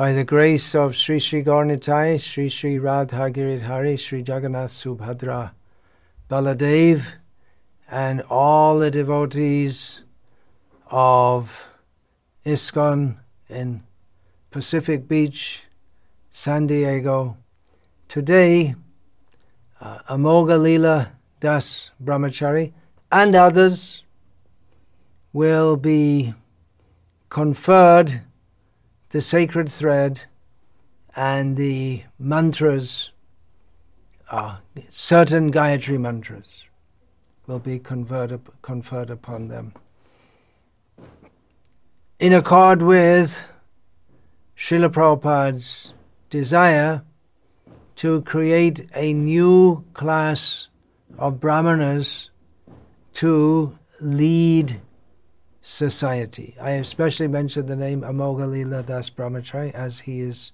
By the grace of Sri Sri Gaurnitai, Sri Sri Radha Giridhari, Sri Jagannath Subhadra, Baladev, and all the devotees of ISKCON in Pacific Beach, San Diego. Today, uh, Amogha Lila Das Brahmachari and others will be conferred the sacred thread and the mantras, uh, certain Gayatri mantras, will be conferred, conferred upon them. In accord with Srila Prabhupada's desire to create a new class of brahmanas to lead society. I especially mentioned the name Amogha Lila Das Brahmachari as he is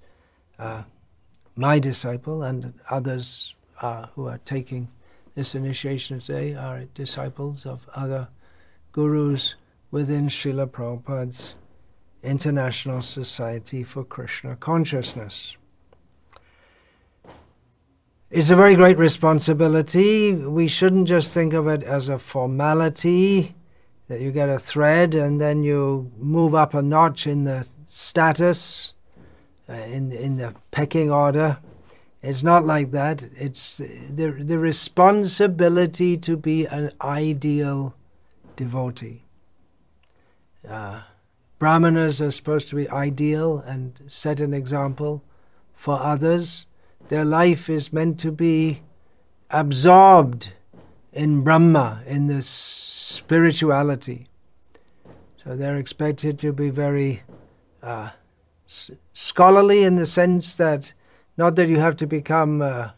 uh, my disciple and others uh, who are taking this initiation today are disciples of other gurus within Srila Prabhupada's International Society for Krishna Consciousness. It's a very great responsibility. We shouldn't just think of it as a formality that you get a thread and then you move up a notch in the status, uh, in, in the pecking order. It's not like that. It's the, the responsibility to be an ideal devotee. Uh, Brahmanas are supposed to be ideal and set an example for others. Their life is meant to be absorbed in Brahma, in this spirituality. So they're expected to be very uh, s- scholarly in the sense that not that you have to become a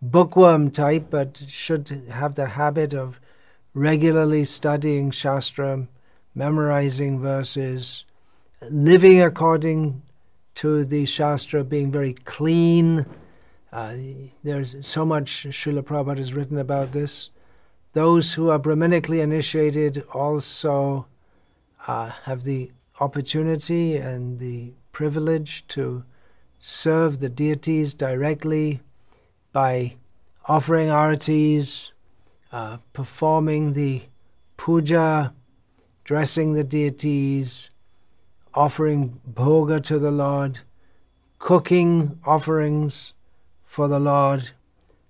bookworm type, but should have the habit of regularly studying Shastra, memorizing verses, living according to the Shastra, being very clean. Uh, there's so much Srila Prabhupada has written about this. Those who are Brahminically initiated also uh, have the opportunity and the privilege to serve the deities directly by offering aratis, uh, performing the puja, dressing the deities, offering bhoga to the Lord, cooking offerings for the Lord.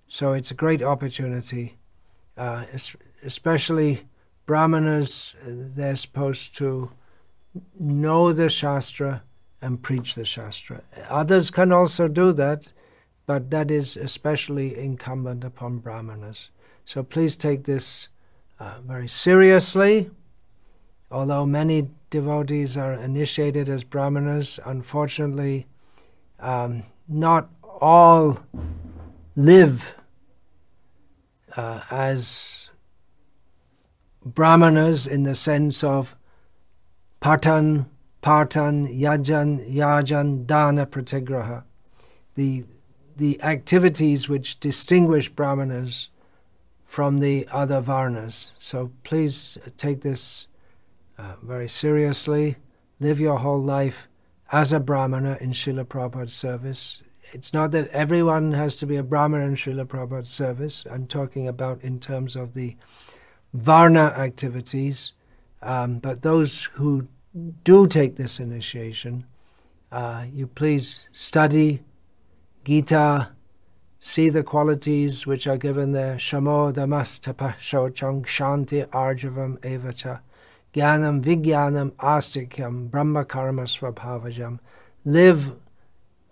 So it's a great opportunity uh, especially brahmanas, they're supposed to know the Shastra and preach the Shastra. Others can also do that, but that is especially incumbent upon brahmanas. So please take this uh, very seriously. Although many devotees are initiated as brahmanas, unfortunately, um, not all live uh, as brahmanas in the sense of patan, partan, yajan, yajan, dana, pratigraha, the the activities which distinguish brahmanas from the other varnas. So please take this uh, very seriously. Live your whole life as a brahmana in Srila Prabhupada's service it's not that everyone has to be a Brahmin in Srila Prabhupada's service. I'm talking about in terms of the Varna activities. Um, but those who do take this initiation, uh, you please study Gita, see the qualities which are given there. Shamo damas tapah shochang shanti arjavam evacha jnanam vijnanam astikyam brahma karma svabhavajam. Live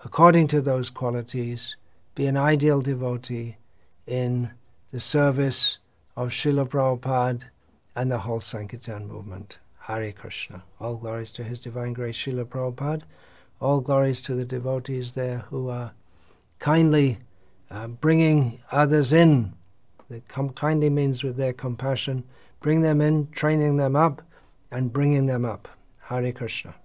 according to those qualities, be an ideal devotee in the service of Srila Prabhupada and the whole Sankirtan movement. Hare Krishna. All glories to His Divine Grace Srila Prabhupada. All glories to the devotees there who are kindly uh, bringing others in. The com- kindly means with their compassion. Bring them in, training them up, and bringing them up. Hare Krishna.